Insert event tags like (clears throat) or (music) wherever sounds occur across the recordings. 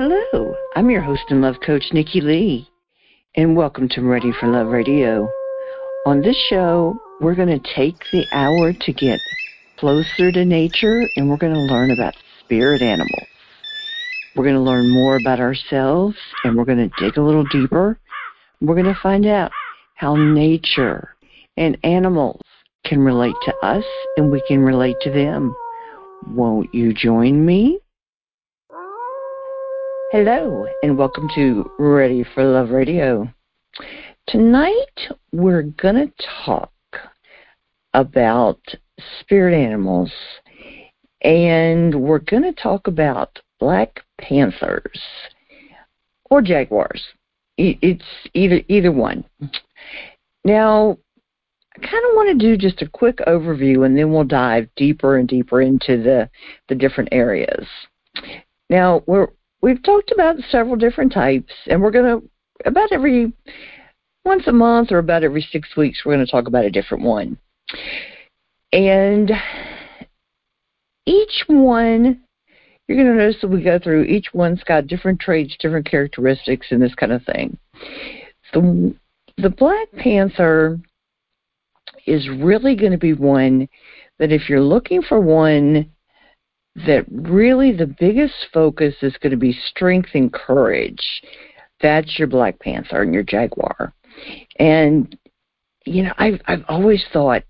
Hello, I'm your host and love coach, Nikki Lee, and welcome to Ready for Love Radio. On this show, we're going to take the hour to get closer to nature and we're going to learn about spirit animals. We're going to learn more about ourselves and we're going to dig a little deeper. We're going to find out how nature and animals can relate to us and we can relate to them. Won't you join me? Hello, and welcome to Ready for Love Radio. Tonight, we're going to talk about spirit animals, and we're going to talk about black panthers or jaguars. It's either either one. Now, I kind of want to do just a quick overview, and then we'll dive deeper and deeper into the the different areas. Now, we're we've talked about several different types, and we're going to, about every, once a month or about every six weeks, we're going to talk about a different one. And each one, you're going to notice that we go through, each one's got different traits, different characteristics, and this kind of thing. The, the Black Panther is really going to be one that if you're looking for one that really the biggest focus is going to be strength and courage. That's your Black Panther and your Jaguar. And you know, I've I've always thought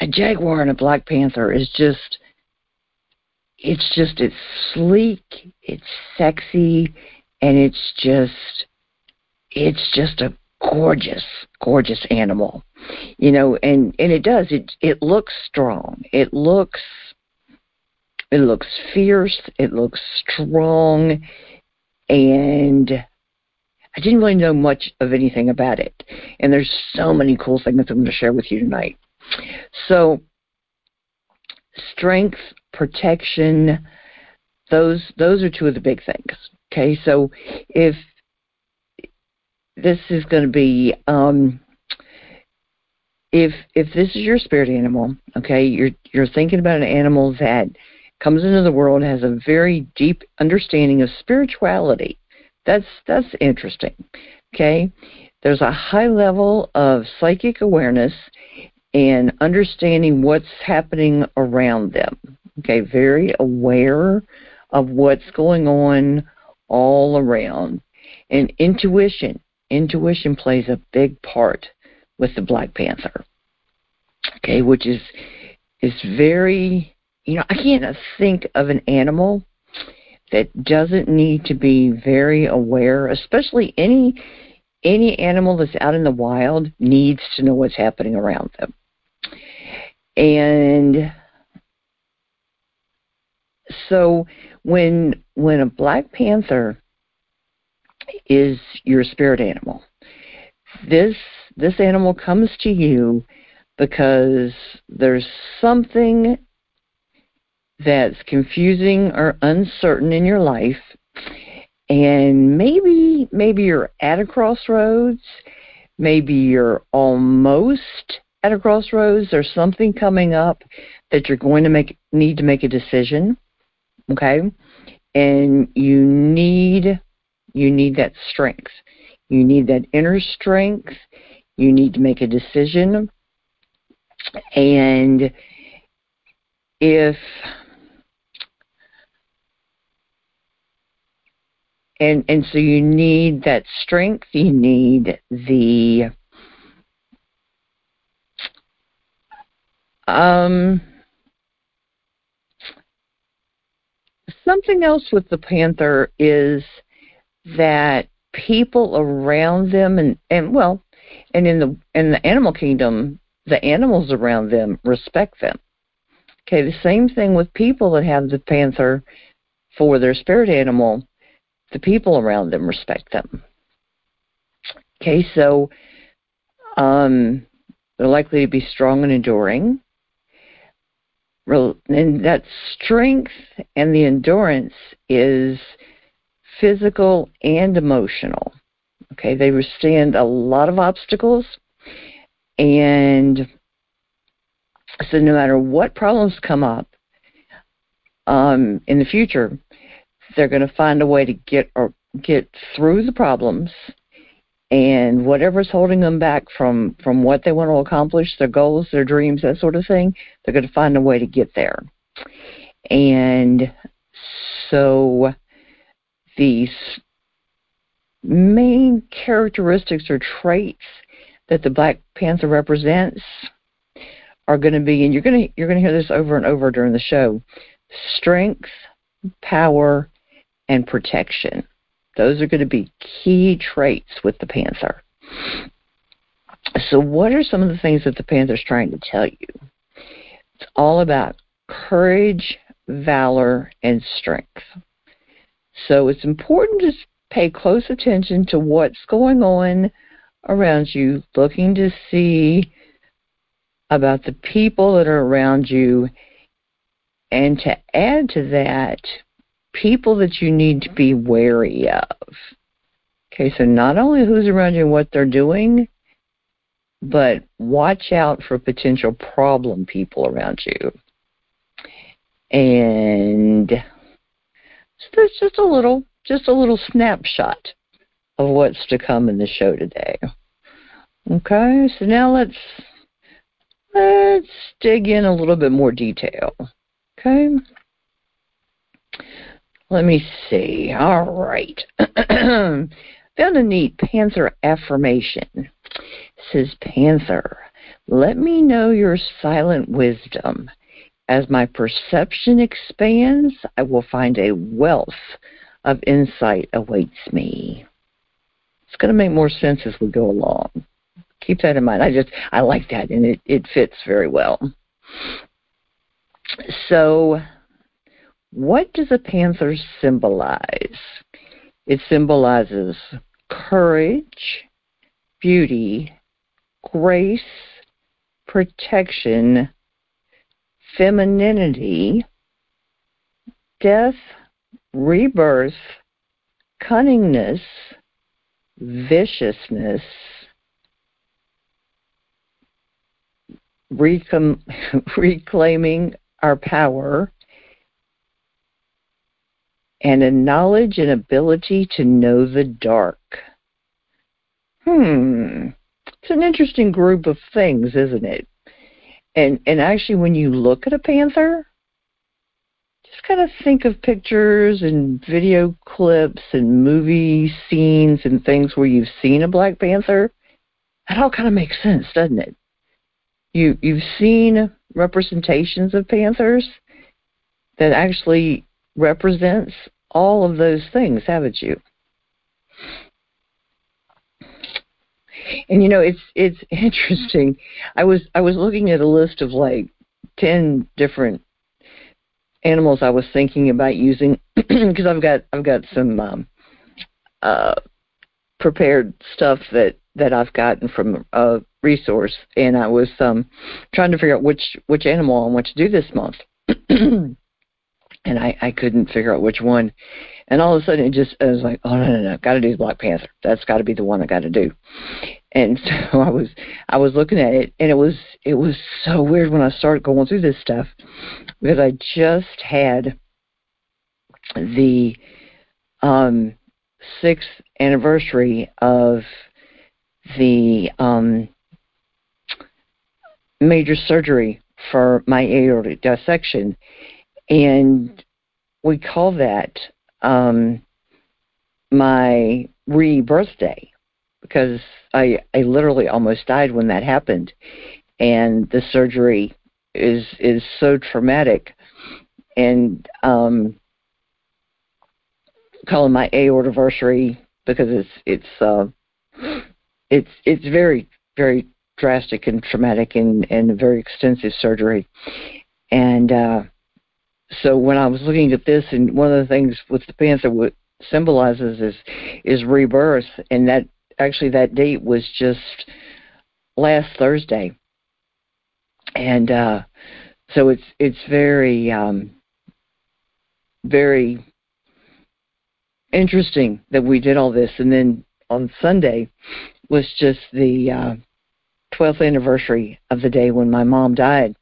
a Jaguar and a Black Panther is just it's just it's sleek, it's sexy, and it's just it's just a gorgeous, gorgeous animal. You know, and and it does it it looks strong. It looks it looks fierce. It looks strong. And I didn't really know much of anything about it. And there's so many cool things I'm going to share with you tonight. So, strength, protection, those those are two of the big things. Okay, so if this is going to be um, if if this is your spirit animal, okay, you're you're thinking about an animal that comes into the world has a very deep understanding of spirituality. That's that's interesting. Okay? There's a high level of psychic awareness and understanding what's happening around them. Okay, very aware of what's going on all around. And intuition, intuition plays a big part with the Black Panther. Okay, which is is very you know, I can't think of an animal that doesn't need to be very aware, especially any any animal that's out in the wild needs to know what's happening around them. And so when when a black panther is your spirit animal, this this animal comes to you because there's something that's confusing or uncertain in your life and maybe maybe you're at a crossroads maybe you're almost at a crossroads there's something coming up that you're going to make need to make a decision okay? And you need you need that strength. You need that inner strength. You need to make a decision. And if and and so you need that strength. You need the um something else with the panther is that people around them and and well and in the in the animal kingdom the animals around them respect them. Okay the same thing with people that have the panther for their spirit animal the people around them respect them. Okay, so um, they're likely to be strong and enduring. And that strength and the endurance is physical and emotional. Okay, they withstand a lot of obstacles, and so no matter what problems come up um, in the future, they're going to find a way to get or get through the problems and whatever's holding them back from from what they want to accomplish their goals their dreams that sort of thing they're going to find a way to get there. And so these main characteristics or traits that the black panther represents are going to be and you're going to you're going to hear this over and over during the show strength power and protection. Those are going to be key traits with the panther. So what are some of the things that the panther's trying to tell you? It's all about courage valor and strength. So it's important to pay close attention to what's going on around you, looking to see about the people that are around you, and to add to that, people that you need to be wary of. Okay, so not only who's around you and what they're doing, but watch out for potential problem people around you. And so that's just a little just a little snapshot of what's to come in the show today. Okay, so now let's let's dig in a little bit more detail. Okay. Let me see. All right. (clears throat) Found a neat Panther affirmation. It says Panther, let me know your silent wisdom. As my perception expands, I will find a wealth of insight awaits me. It's going to make more sense as we go along. Keep that in mind. I just I like that, and it it fits very well. So, what does a panther symbolize? It symbolizes courage, beauty, grace, protection, femininity, death, rebirth, cunningness, viciousness, (laughs) reclaiming our power, and a knowledge and ability to know the dark. Hmm. It's an interesting group of things, isn't it? And and actually when you look at a panther, just kind of think of pictures and video clips and movie scenes and things where you've seen a Black Panther. That all kind of makes sense, doesn't it? You you've seen representations of panthers that actually represents all of those things, haven't you? And you know, it's it's (laughs) interesting. I was I was looking at a list of like ten different animals I was thinking about using (clears throat) because I've got I've got some um, uh, prepared stuff that that I've gotten from a resource, and I was um, trying to figure out which which animal I want to do this month, (clears throat) and I I couldn't figure out which one, and all of a sudden it just I was like, oh no no no, got to do Black Panther. That's got to be the one I got to do, and (laughs) so I was I was looking at it, and it was it was so weird when I started going through this stuff because I just had the um, sixth anniversary of the um, major surgery for my aortic dissection, and we call that um, my rebirthday because I I literally almost died when that happened, and the surgery is is so traumatic, and um, calling my aortiversary because it's it's uh, it's it's very very drastic and traumatic and and a very extensive surgery, and uh, so when I was looking at this, and one of the things with the panther what symbolizes is is rebirth, and that actually that date was just last Thursday, and uh, so it's it's very um, very interesting that we did all this, and then on Sunday was just the uh, 12th anniversary of the day when my mom died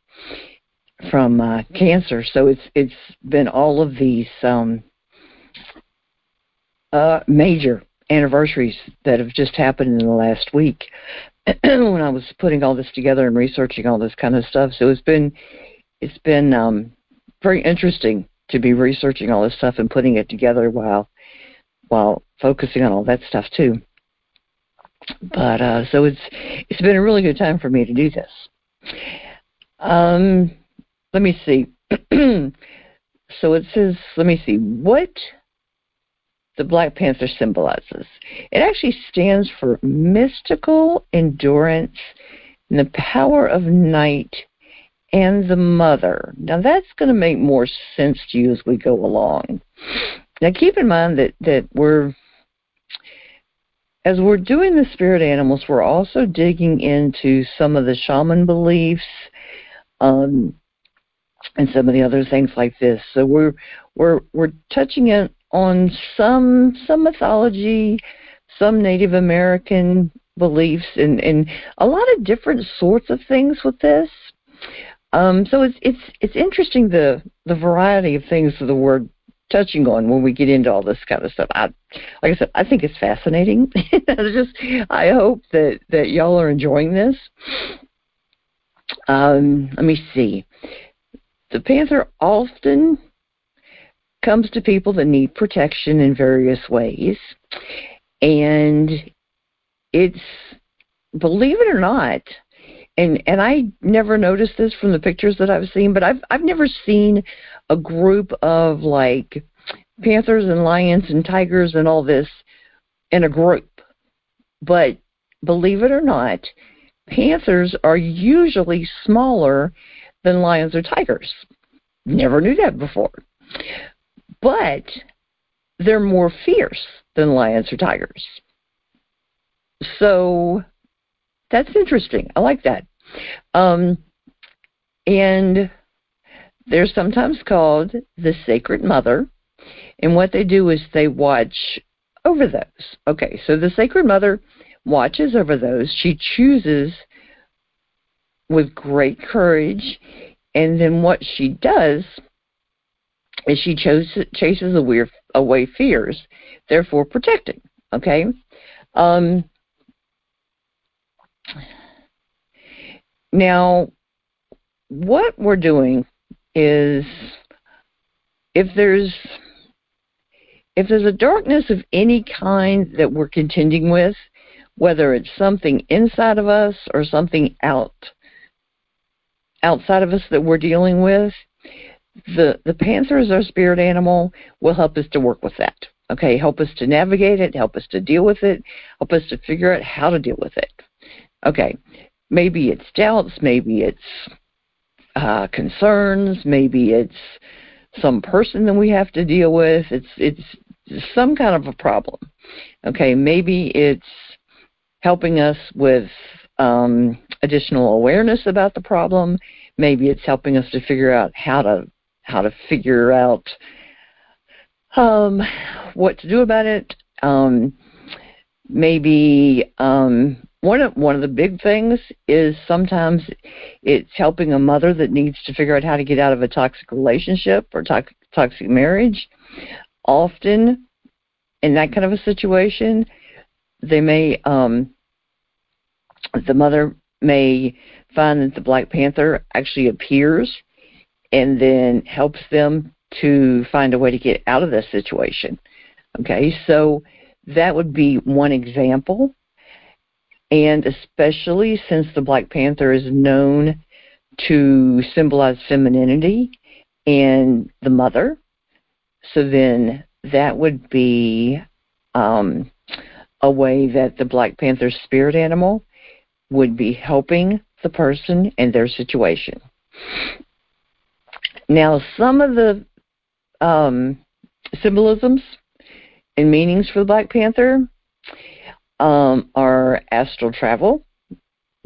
from uh, cancer. So it's it's been all of these um, uh, major anniversaries that have just happened in the last week (clears throat) when I was putting all this together and researching all this kind of stuff. So it's been it's been um, very interesting to be researching all this stuff and putting it together while while focusing on all that stuff too. But uh, so it's it's been a really good time for me to do this. Um, let me see. (clears throat) so it says, let me see what the Black Panther symbolizes. It actually stands for mystical endurance and the power of night and the mother. Now that's going to make more sense to you as we go along. Now keep in mind that that we're as we're doing the spirit animals, we're also digging into some of the shaman beliefs um, and some of the other things like this. So we're we're we're touching it on some some mythology, some Native American beliefs, and and a lot of different sorts of things with this. Um, so it's it's it's interesting the the variety of things that the word touching on when we get into all this kind of stuff. I, like I said, I think it's fascinating. (laughs) just I hope that that y'all are enjoying this. Um, let me see. The panther often comes to people that need protection in various ways, and it's believe it or not, and and I never noticed this from the pictures that I've seen, but I've I've never seen a group of like panthers and lions and tigers and all this in a group. But believe it or not, panthers are usually smaller than lions or tigers. Never knew that before. But they're more fierce than lions or tigers. So that's interesting. I like that. Um, and they're sometimes called the Sacred Mother. And what they do is they watch over those. Okay, so the Sacred Mother watches over those. She chooses with great courage. And then what she does is she chases, chases away, away fears, therefore protecting. Okay? Um, now, what we're doing is if there's if there's a darkness of any kind that we're contending with, whether it's something inside of us or something out outside of us that we're dealing with, the the panther is our spirit animal will help us to work with that. Okay, help us to navigate it, help us to deal with it, help us to figure out how to deal with it. Okay, maybe it's doubts, maybe it's uh, concerns, maybe it's some person that we have to deal with. It's it's some kind of a problem. Okay, maybe it's helping us with um, additional awareness about the problem. Maybe it's helping us to figure out how to how to figure out um, what to do about it. Um, maybe um, one of one of the big things is sometimes it's helping a mother that needs to figure out how to get out of a toxic relationship or toxic toxic marriage. Often, in that kind of a situation, they may um, the mother may find that the Black Panther actually appears and then helps them to find a way to get out of this situation. Okay, so that would be one example and especially since the Black Panther is known to symbolize femininity and the mother. So then that would be um, a way that the Black Panther spirit animal would be helping the person in their situation. Now, some of the um, symbolisms and meanings for the Black Panther um, are astral travel,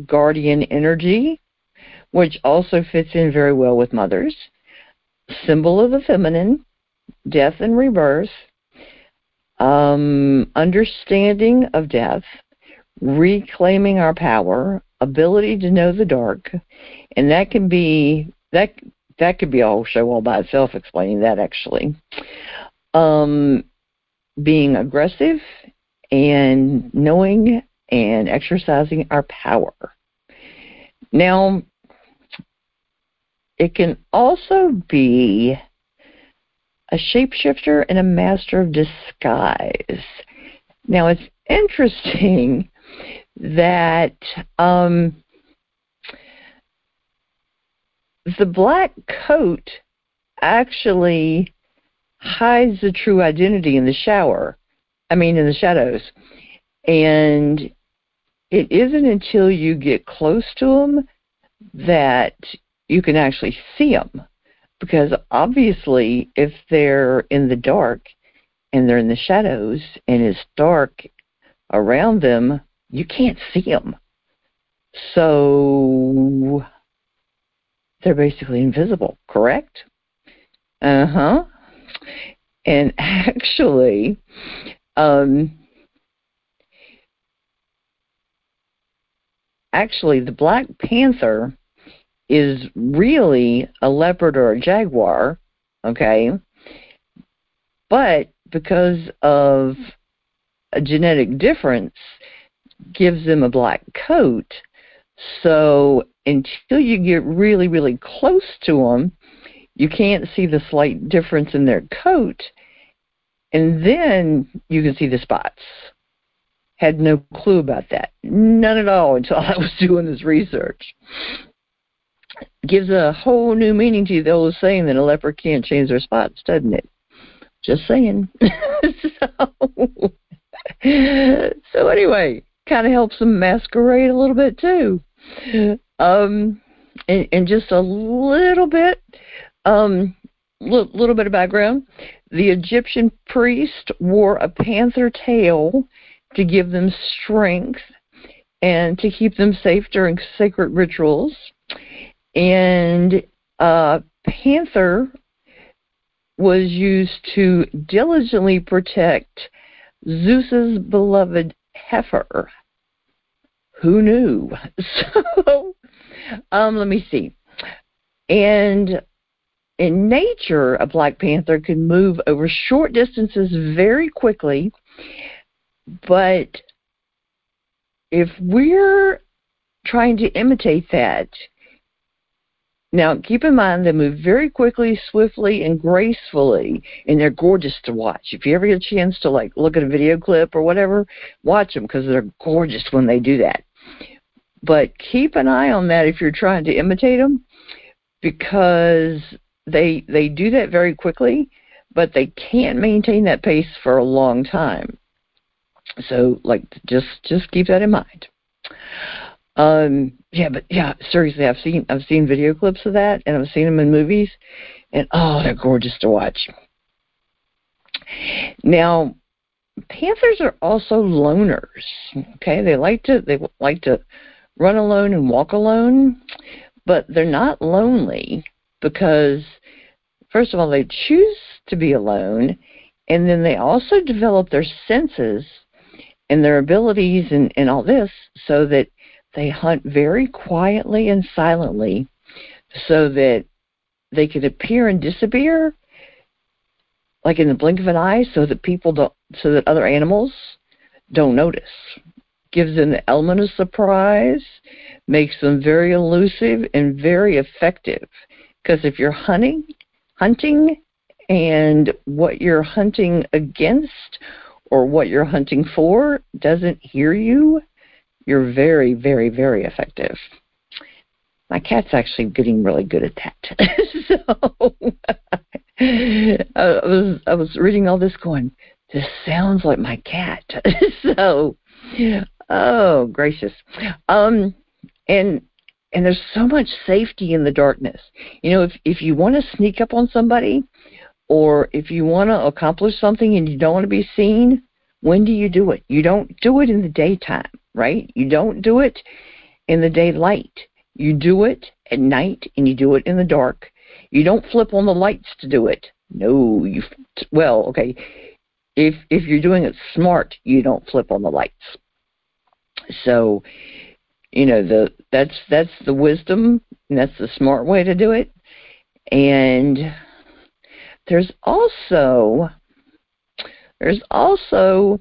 guardian energy, which also fits in very well with mothers, symbol of the feminine, death and rebirth, um, understanding of death, reclaiming our power, ability to know the dark, and that can be that that could be a whole show all by itself explaining that actually. Um, being aggressive and knowing and exercising our power. Now, it can also be a shapeshifter and a master of disguise. Now, it's interesting that um, the black coat actually hides the true identity in the shower. I mean, in the shadows. And it isn't until you get close to them that you can actually see them. Because obviously, if they're in the dark and they're in the shadows and it's dark around them, you can't see them. So they're basically invisible, correct? Uh huh. And (laughs) actually, um, actually, the Black Panther is really a leopard or a jaguar, okay? But because of a genetic difference, gives them a black coat. So until you get really, really close to them, you can't see the slight difference in their coat, and then you can see the spots. Had no clue about that. None at all until I was (laughs) doing this research. Gives a whole new meaning to the old saying that a leopard can't change their spots, doesn't it? Just saying. (laughs) so, (laughs) so anyway, kind of helps them masquerade a little bit too. Um, and, and just a little bit, um, little, bit of background. The Egyptian priest wore a panther tail to give them strength and to keep them safe during sacred rituals. And uh, panther was used to diligently protect Zeus's beloved heifer. Who knew? (laughs) So, um, let me see. And in nature, a black panther can move over short distances very quickly, but if we're trying to imitate that, now, keep in mind they move very quickly, swiftly, and gracefully, and they're gorgeous to watch. If you ever get a chance to like look at a video clip or whatever, watch them because they're gorgeous when they do that. But keep an eye on that if you're trying to imitate them, because they they do that very quickly, but they can't maintain that pace for a long time. So, like, just just keep that in mind. Um, yeah, but yeah, seriously, I've seen I've seen video clips of that, and I've seen them in movies, and oh, they're gorgeous to watch. Now, panthers are also loners. Okay, they like to they like to run alone and walk alone, but they're not lonely because first of all they choose to be alone, and then they also develop their senses and their abilities and, and all this so that they hunt very quietly and silently so that they can appear and disappear like in the blink of an eye so that people don't so that other animals don't notice. Gives them the element of surprise makes them very elusive and very effective. Because if you're hunting hunting and what you're hunting against or what you're hunting for doesn't hear you you're very, very, very effective. My cat's actually getting really good at that. (laughs) so (laughs) I was I was reading all this going, this sounds like my cat. (laughs) so oh gracious. Um and and there's so much safety in the darkness. You know, if if you want to sneak up on somebody or if you want to accomplish something and you don't want to be seen, when do you do it? You don't do it in the daytime right? You don't do it in the daylight. You do it at night and you do it in the dark. You don't flip on the lights to do it. No, you well, okay. If if you're doing it smart, you don't flip on the lights. So, you know, the that's that's the wisdom and that's the smart way to do it. And there's also There's also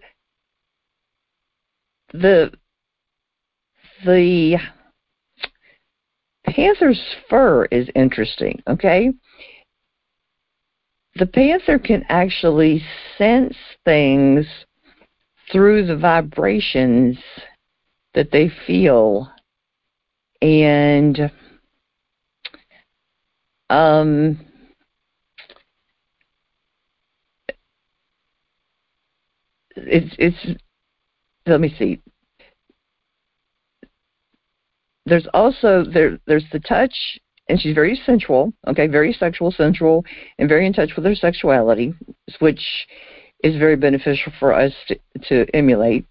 the the panther's fur is interesting, okay? The panther can actually sense things through the vibrations that they feel and um it's it's let me see there's also there there's the touch and she's very sensual okay very sexual sensual and very in touch with her sexuality which is very beneficial for us to, to emulate.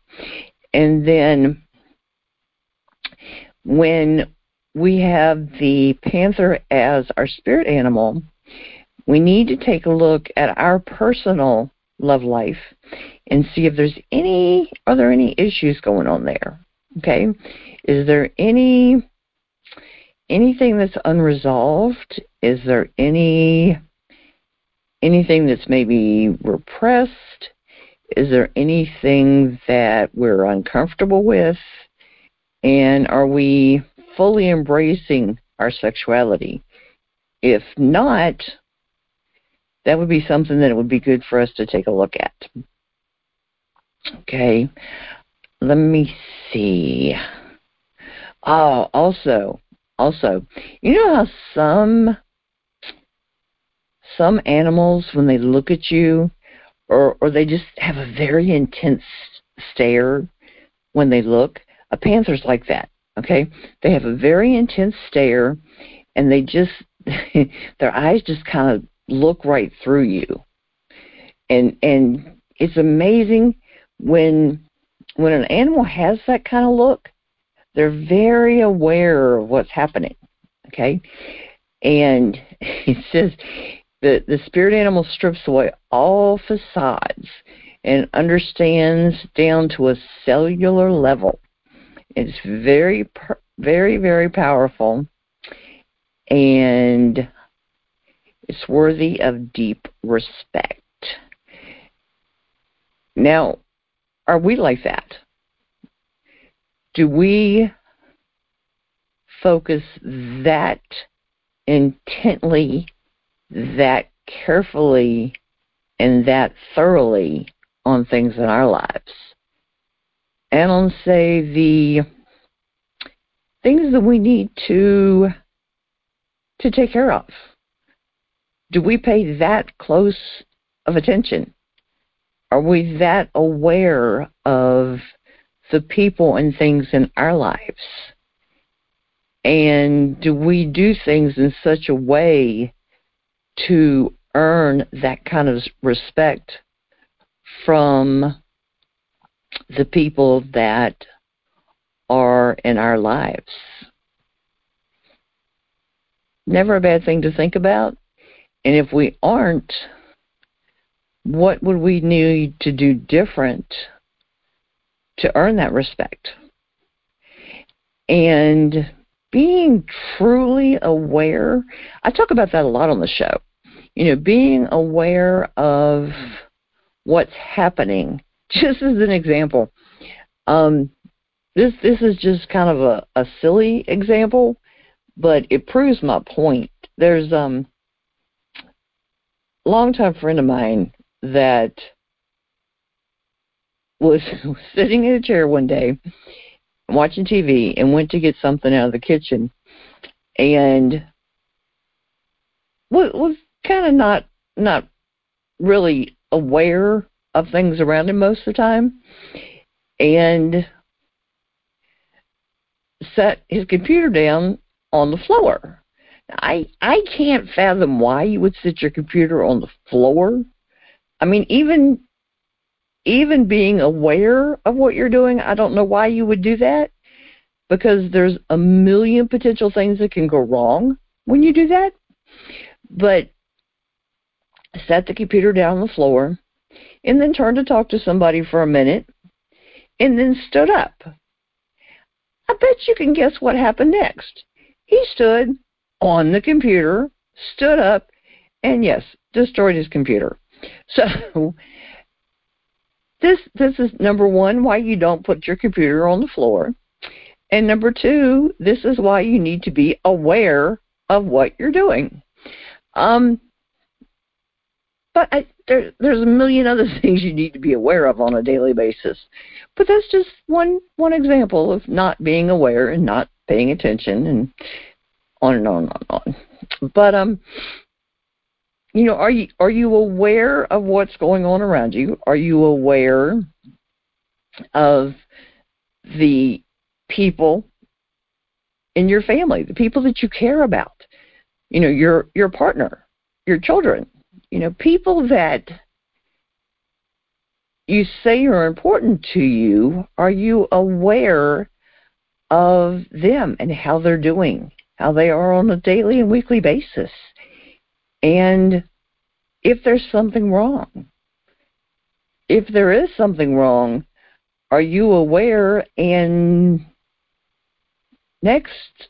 And then when we have the panther as our spirit animal we need to take a look at our personal love life and see if there's any are there any issues going on there okay is there any anything that's unresolved? Is there any anything that's maybe repressed? Is there anything that we're uncomfortable with? And are we fully embracing our sexuality? If not that would be something that it would be good for us to take a look at. Okay, let me see. Oh, also, also, you know how some some animals, when they look at you, or or they just have a very intense stare when they look. A panther's like that. Okay, they have a very intense stare, and they just (laughs) their eyes just kind of look right through you. And and it's amazing when when an animal has that kind of look, they're very aware of what's happening. Okay? And (laughs) it says that the spirit animal strips away all facades and understands down to a cellular level. It's very, very, very powerful. And it's worthy of deep respect. Now, are we like that? Do we focus that intently, that carefully, and that thoroughly on things in our lives? And on, say, the things that we need to to take care of do we pay that close of attention? Are we that aware of the people and things in our lives? And do we do things in such a way to earn that kind of respect from the people that are in our lives? Never a bad thing to think about. And if we aren't, what would we need to do different to earn that respect? And being truly aware, I talk about that a lot on the show. You know, being aware of what's happening. Just as an example, um, this this is just kind of a, a silly example, but it proves my point. There's um longtime friend of mine that was (laughs) sitting in a chair one day watching TV and went to get something out of the kitchen. And was kind of not not really aware of things around him most of the time. And set his computer down on the floor. I I can't fathom why you would sit your computer on the floor. I mean, even even being aware of what you're doing, I don't know why you would do that because there's a million potential things that can go wrong when you do that. But set the computer down on the floor and then turned to talk to somebody for a minute and then stood up. I bet you can guess what happened next. He stood on the computer, stood up, and yes, destroyed his computer. (laughs) So this this is number one why you don't put your computer on the floor, and number two, this is why you need to be aware of what you're doing. Um, but I, there, there's a million other (laughs) things you need to be aware of on a daily basis. But that's just one one example of not being aware and not paying attention, and on and on and on and on. But um, you know, are you are you aware of what's going on around you? Are you aware of the people in your family, the people that you care about? You know, your your partner, your children, you know, people that you say are important to you, are you aware of them and how they're doing, how they are on a daily and weekly basis? And if there's something wrong, if there is something wrong, are you aware? And next,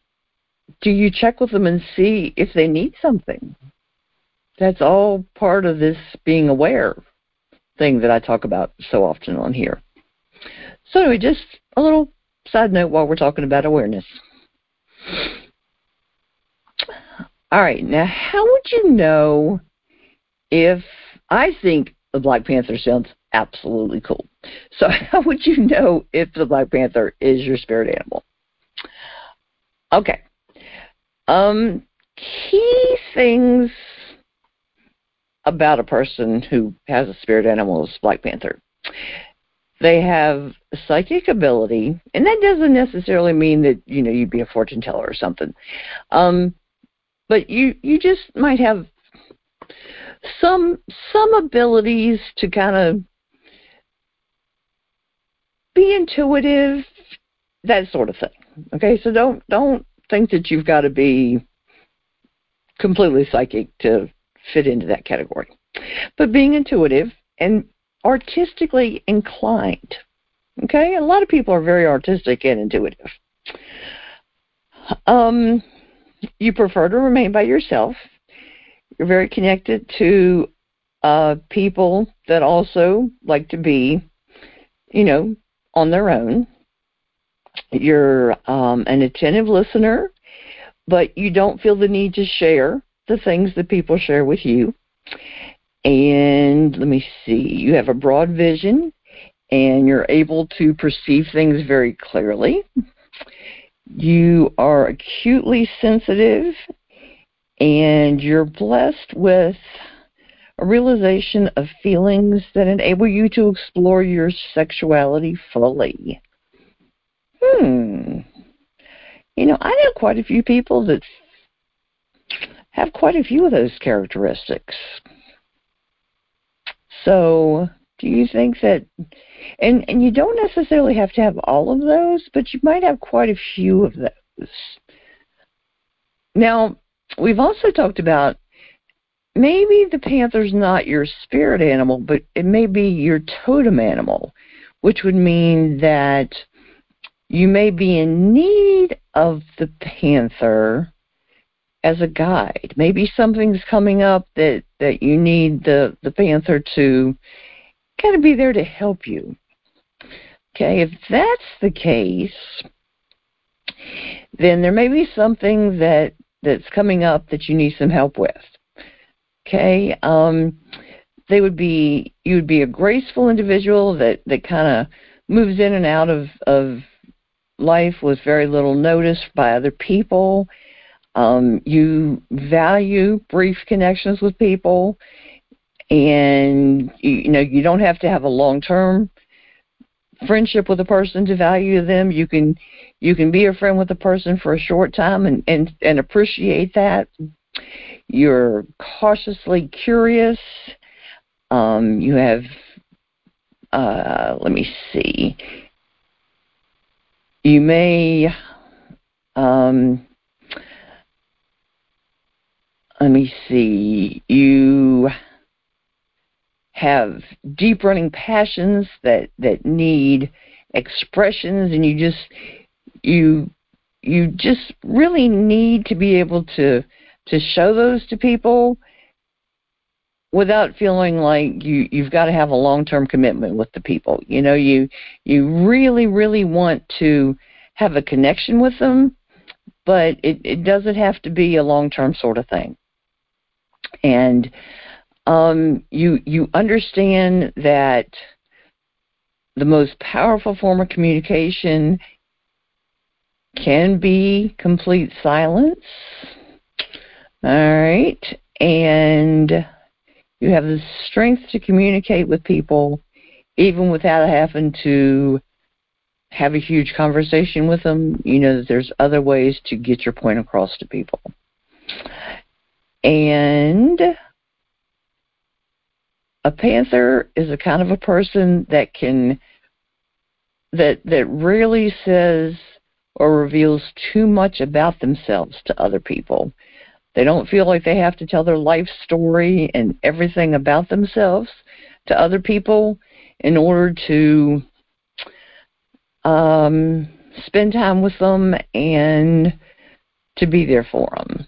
do you check with them and see if they need something? that's all part of this being aware thing that I talk about so often on here. So anyway, just a little side note while we're talking about awareness. All right, now how would you know if I think the Black Panther sounds absolutely cool. So (laughs) how would you know if the Black Panther is your spirit animal? Okay. Um key things about a person who has a spirit animal is Black Panther. They have psychic ability, and that doesn't necessarily mean that you know you'd be a fortune teller or something. Um, but you you just might have some some abilities to kind of be intuitive, that sort of thing. Okay, so don't don't think that you've got to be completely psychic to fit into that category. But being intuitive and artistically inclined. Okay, a lot of people are very artistic and intuitive. Um, you prefer to remain by yourself. You're very connected to uh, people that also like to be, you know, on their own. You're um, an attentive listener, but you don't feel the need to share the things that people share with you. And let me see, you have a broad vision and you're able to perceive things very clearly. You are acutely sensitive and you're blessed with a realization of feelings that enable you to explore your sexuality fully. Hmm. You know, I know quite a few people that have quite a few of those characteristics. So, do you think that and and you don't necessarily have to have all of those, but you might have quite a few of those. Now, we've also talked about maybe the panther's not your spirit animal, but it may be your totem animal, which would mean that you may be in need of the panther as a guide. Maybe something's coming up that that you need the the panther to kind of be there to help you. Okay, if that's the case, then there may be something that that's coming up that you need some help with. Okay, um, they would be you would be a graceful individual that that kind of moves in and out of of life with very little notice by other people um, you value brief connections with people, and you, know you don't have to have a long term friendship with a person to value them. You can you can be a friend with a person for a short time and and, and appreciate that. You're cautiously curious. Um, you have uh, let me see. You may um, let me see, you have deep running passions that, that need expressions and you just you you just really need to be able to to show those to people without feeling like you you've got to have a long term commitment with the people. You know, you you really really want to have a connection with them, but it, it doesn't have to be a long term sort of thing. And um, you you understand that the most powerful form of communication can be complete silence. All right, and you have the strength to communicate with people even without having to have a huge conversation with them. You know that there's other ways to get your point across to people. And a panther is a kind of a person that can that that really says or reveals too much about themselves to other people. They don't feel like they have to tell their life story and everything about themselves to other people in order to um, spend time with them and to be there for them.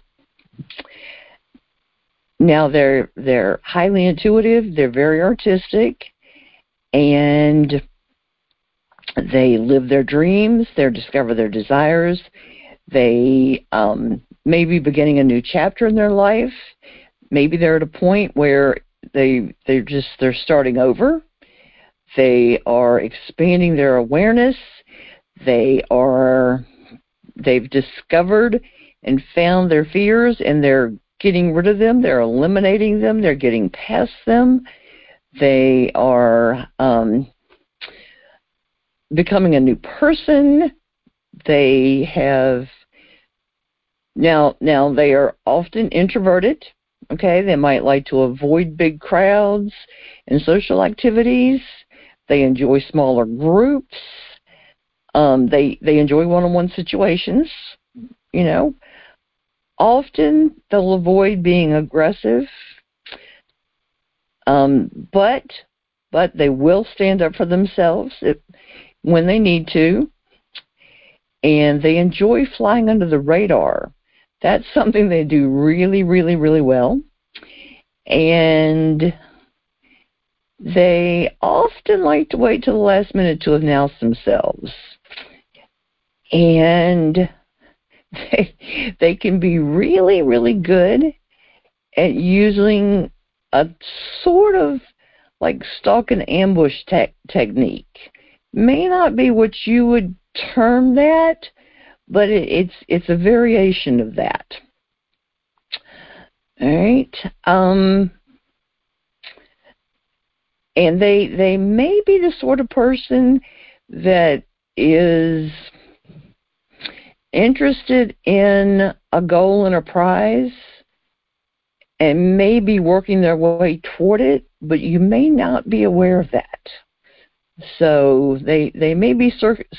Now they're they're highly intuitive, they're very artistic, and they live their dreams, they discover their desires, they um, may be beginning a new chapter in their life. Maybe they're at a point where they they're just they're starting over. They are expanding their awareness. They are they've discovered and found their fears and they're getting rid of them, they're eliminating them, they're getting past them. They are um, becoming a new person. They have now now they are often introverted. Okay, they might like to avoid big crowds and social activities. They enjoy smaller groups. Um, they they enjoy one-on-one situations. You know, often they'll avoid being aggressive, um, but but they will stand up for themselves if, when they need to, and they enjoy flying under the radar. That's something they do really, really, really well, and they often like to wait till the last minute to announce themselves. And (laughs) they they can be really really good at using a sort of like stalk and ambush te- technique. May not be what you would term that, but it, it's it's a variation of that. All right. Um, and they they may be the sort of person that is interested in a goal and a prize and may be working their way toward it, but you may not be aware of that. So they they may be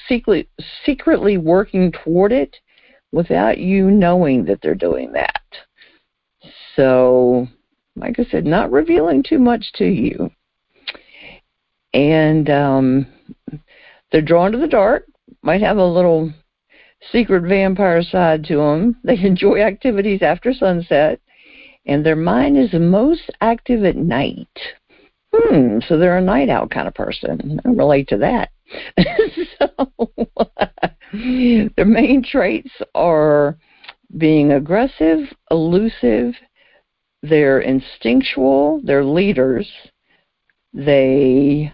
secretly secretly working toward it without you knowing that they're doing that. So, like I said, not revealing too much to you. And um, they're drawn to the dark. Might have a little secret vampire side to them. (laughs) They enjoy activities after sunset, and their mind is most active at night. Hmm, so they're a night owl kind of person. I relate to that. (laughs) so, (laughs) their main traits are being aggressive, elusive, they're instinctual, they're leaders, they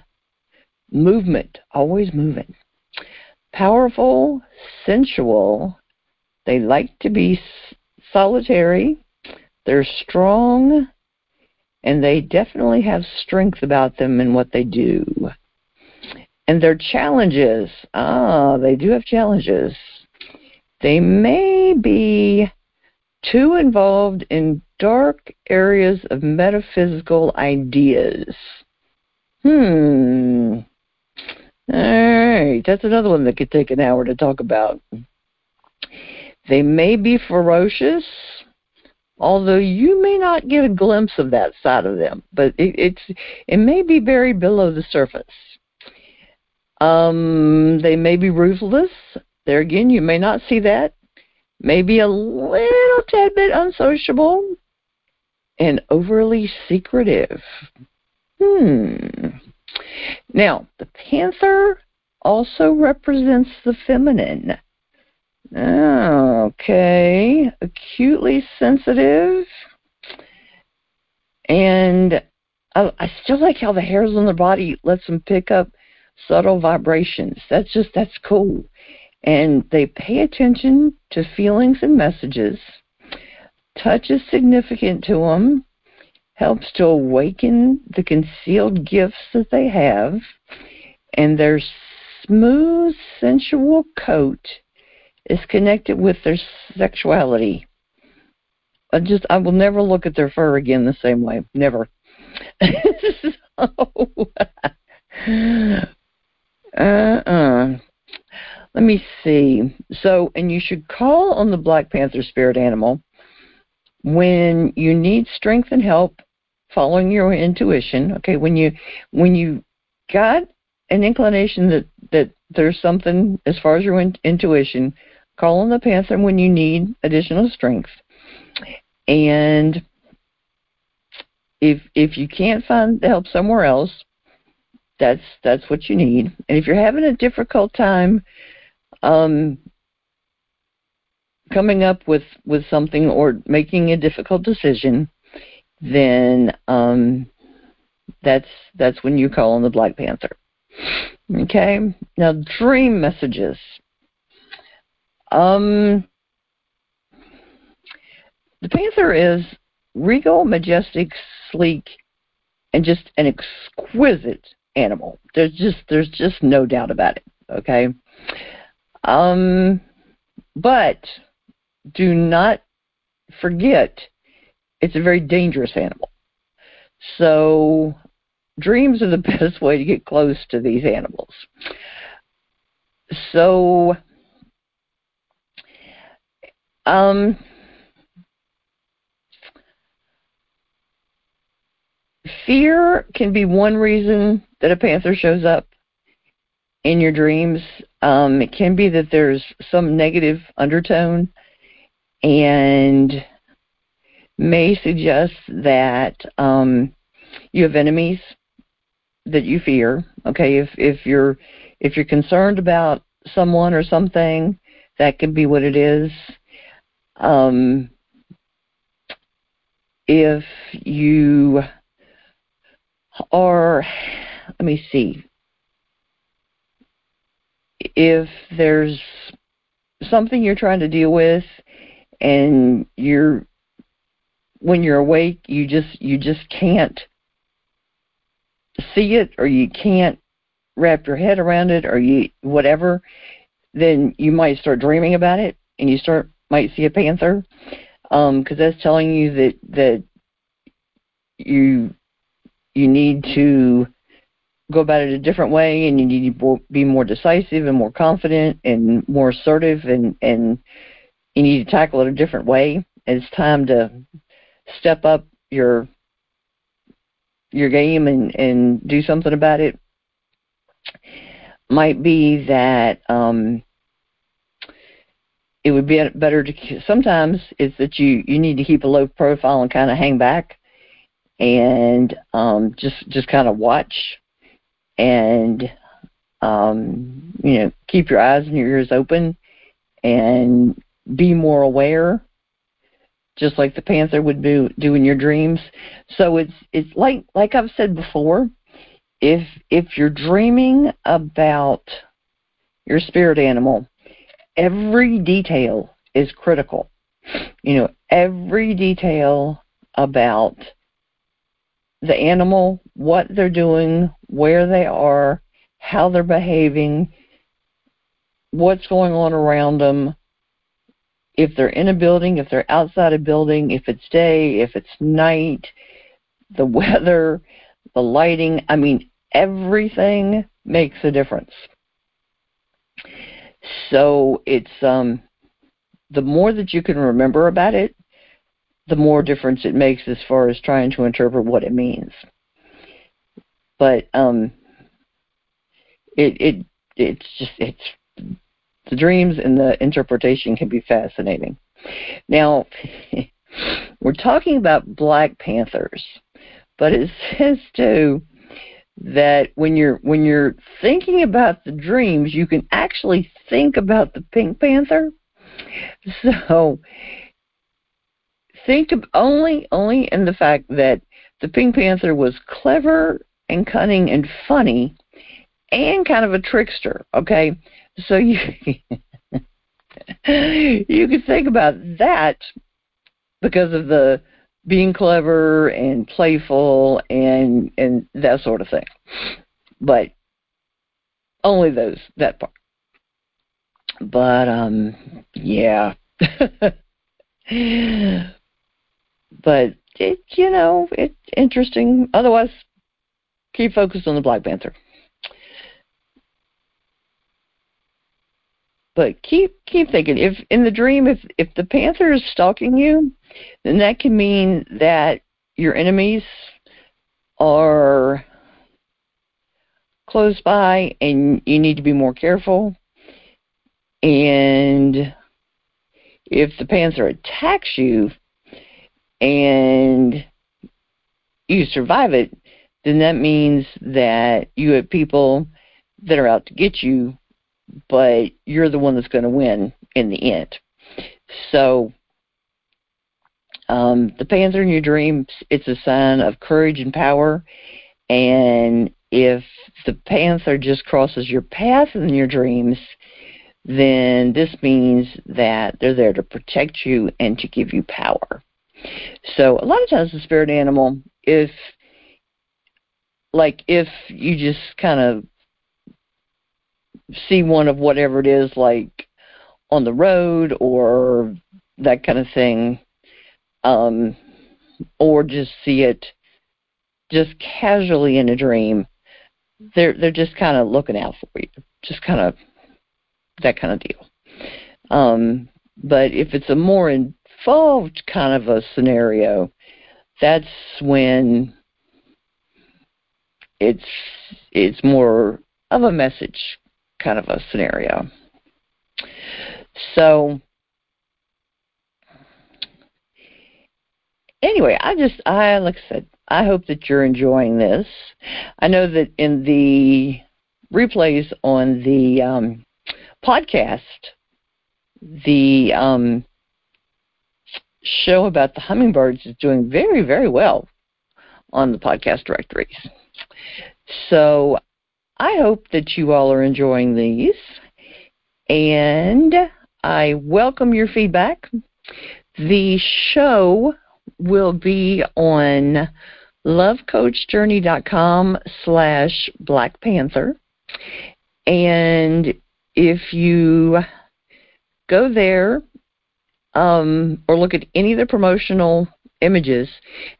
movement, always moving powerful, sensual. They like to be solitary. They're strong, and they definitely have strength about them in what they do. And their challenges, ah, they do have challenges. They may be too involved in dark areas of metaphysical ideas. Hmm, all right, that's another one that could take an hour to talk about. They may be ferocious, although you may not get a glimpse of that side of them, but it, it's it may be buried below the surface. Um, they may be ruthless. There again, you may not see that. Maybe a little tad bit unsociable, and overly secretive. Hmm. Now, the panther also represents the feminine. Okay, acutely sensitive. And I, I still like how the hairs on their body lets them pick up subtle vibrations. That's just that's cool. And they pay attention to feelings and messages. Touch is significant to them. Helps to awaken the concealed gifts that they have. And their smooth, sensual coat is connected with their sexuality. I just I will never look at their fur again the same way. Never. (laughs) so, (laughs) uh-uh. Let me see. So, and you should call on the Black Panther spirit animal when you need strength and help following your intuition. Okay, when you when you got an inclination that that there's something as far as your in, intuition, call on the panther when you need additional strength. And if if you can't find the help somewhere else, that's that's what you need. And if you're having a difficult time um, coming up with with something or making a difficult decision, then um, that's that's when you call on the Black Panther. Okay. Now, dream messages. Um, the panther is regal, majestic, sleek, and just an exquisite animal. There's just there's just no doubt about it. Okay. Um, but do not forget it's a very dangerous animal. So dreams are the (laughs) best way to get close to these animals. So um fear can be one reason that a panther shows up in your dreams. Um, it can be that there's some negative undertone and may suggest that um, you have enemies that you fear. Okay, if if you're if you're concerned about someone or something, that could be what it is. Um, if you are, let me see if there's something you're trying to deal with and you're when you're awake you just you just can't see it or you can't wrap your head around it or you whatever then you might start dreaming about it and you start might see a panther. Because um, that's telling you that that you you need to go about it a different way and you need to be more decisive and more confident and more assertive and and you need to tackle it a different way. It's time to step up your your game and and do something about it. Might be that um it would be better to sometimes it's that you you need to keep a low profile and kind of hang back and um, just just kind of watch and um, you know keep your eyes and your ears open and be more aware just like the panther would do do in your dreams. So it's it's like like i've said before if if you're dreaming about your spirit animal every detail is critical. You know every detail about the animal, what they're doing, where they are, how they're behaving, what's going on around them, if they're in a building, if they're outside a building, if it's day, if it's night, the (laughs) weather, the lighting. I mean, everything makes a difference. So it's um the more that you can remember about it, the more difference it makes as far as trying to interpret what it means. But um, it it it's just it's the dreams and the interpretation can be fascinating. Now, (laughs) We're talking about Black Panthers, but it (laughs) says too that when you're when you're thinking about the dreams, you can actually think about the Pink Panther. (laughs) So think of only only in the fact that the Pink Panther was clever and cunning and funny and kind of a trickster, okay? So you (laughs) you could think about that because of the being clever and playful and and that sort of thing. But only those that part. But um yeah. (laughs) but it you know, it's interesting. Otherwise keep focused on the Black Panther. But keep keep thinking. If in the dream, if if the panther is stalking you, then that can mean that your enemies are close by, and you need to be more careful. And if the panther attacks you and you survive it, then that means that you have people that are out to get you but you're the one that's going to win in the end. So, um, the panther in your dreams, it's a sign of courage and power. And if the panther just crosses your path in your dreams, then this means that they're there to protect you and to give you power. So, a lot of times, the spirit animal, if like if you just kind of see one of whatever it is like on the road or that kind of thing um or just see it just casually in a dream they're they're just kind of looking out for you just kind of that kind of deal. Um but if it's a more involved kind of a scenario that's when it's it's more of a message kind of a scenario. So anyway, I just I like I said, I hope that you're enjoying this. I know that in the replays on the um, podcast, the um, show about the hummingbirds is doing very, very well on the podcast directories. So I hope that you all are enjoying these, and I welcome your feedback. The show will be on lovecoachjourney.com slash Black Panther. And if you go there um, or look at any of the promotional images,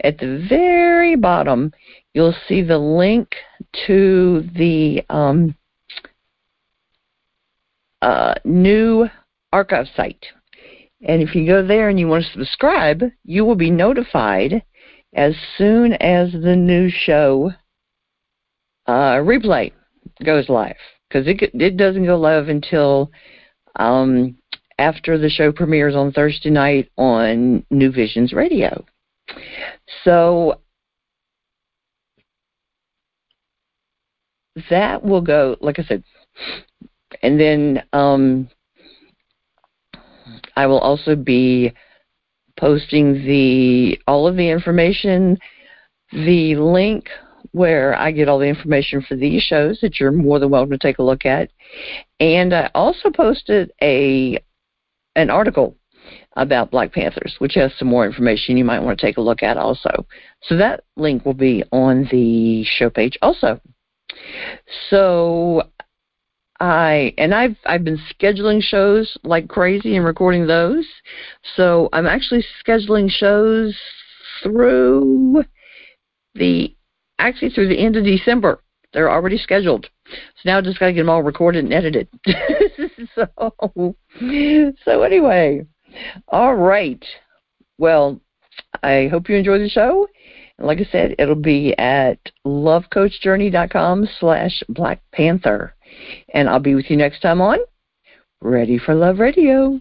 at the very bottom, you'll see the link to the um, uh, new archive site. And if you go there and you want to subscribe, you will be notified as soon as the new show uh, replay goes live. Because it, it doesn't go live until um, after the show premieres on Thursday night on New Visions Radio. So that will go, like I said, and then um, I will also be posting the all of the information, the link where I get all the information for these shows that you're more than welcome to take a look at, and I also posted a an article about Black Panthers, which has some more information you might want to take a look at also. So that link will be on the show page also. So I and I've I've been scheduling shows like crazy and recording those. So I'm actually scheduling shows through the actually through the end of December. They're already scheduled. So now I just got to get them all recorded and edited. (laughs) so so anyway, all right. Well, I hope you enjoy the show. And like I said, it'll be at lovecoachjourney.com slash Black Panther. And I'll be with you next time on Ready for Love Radio.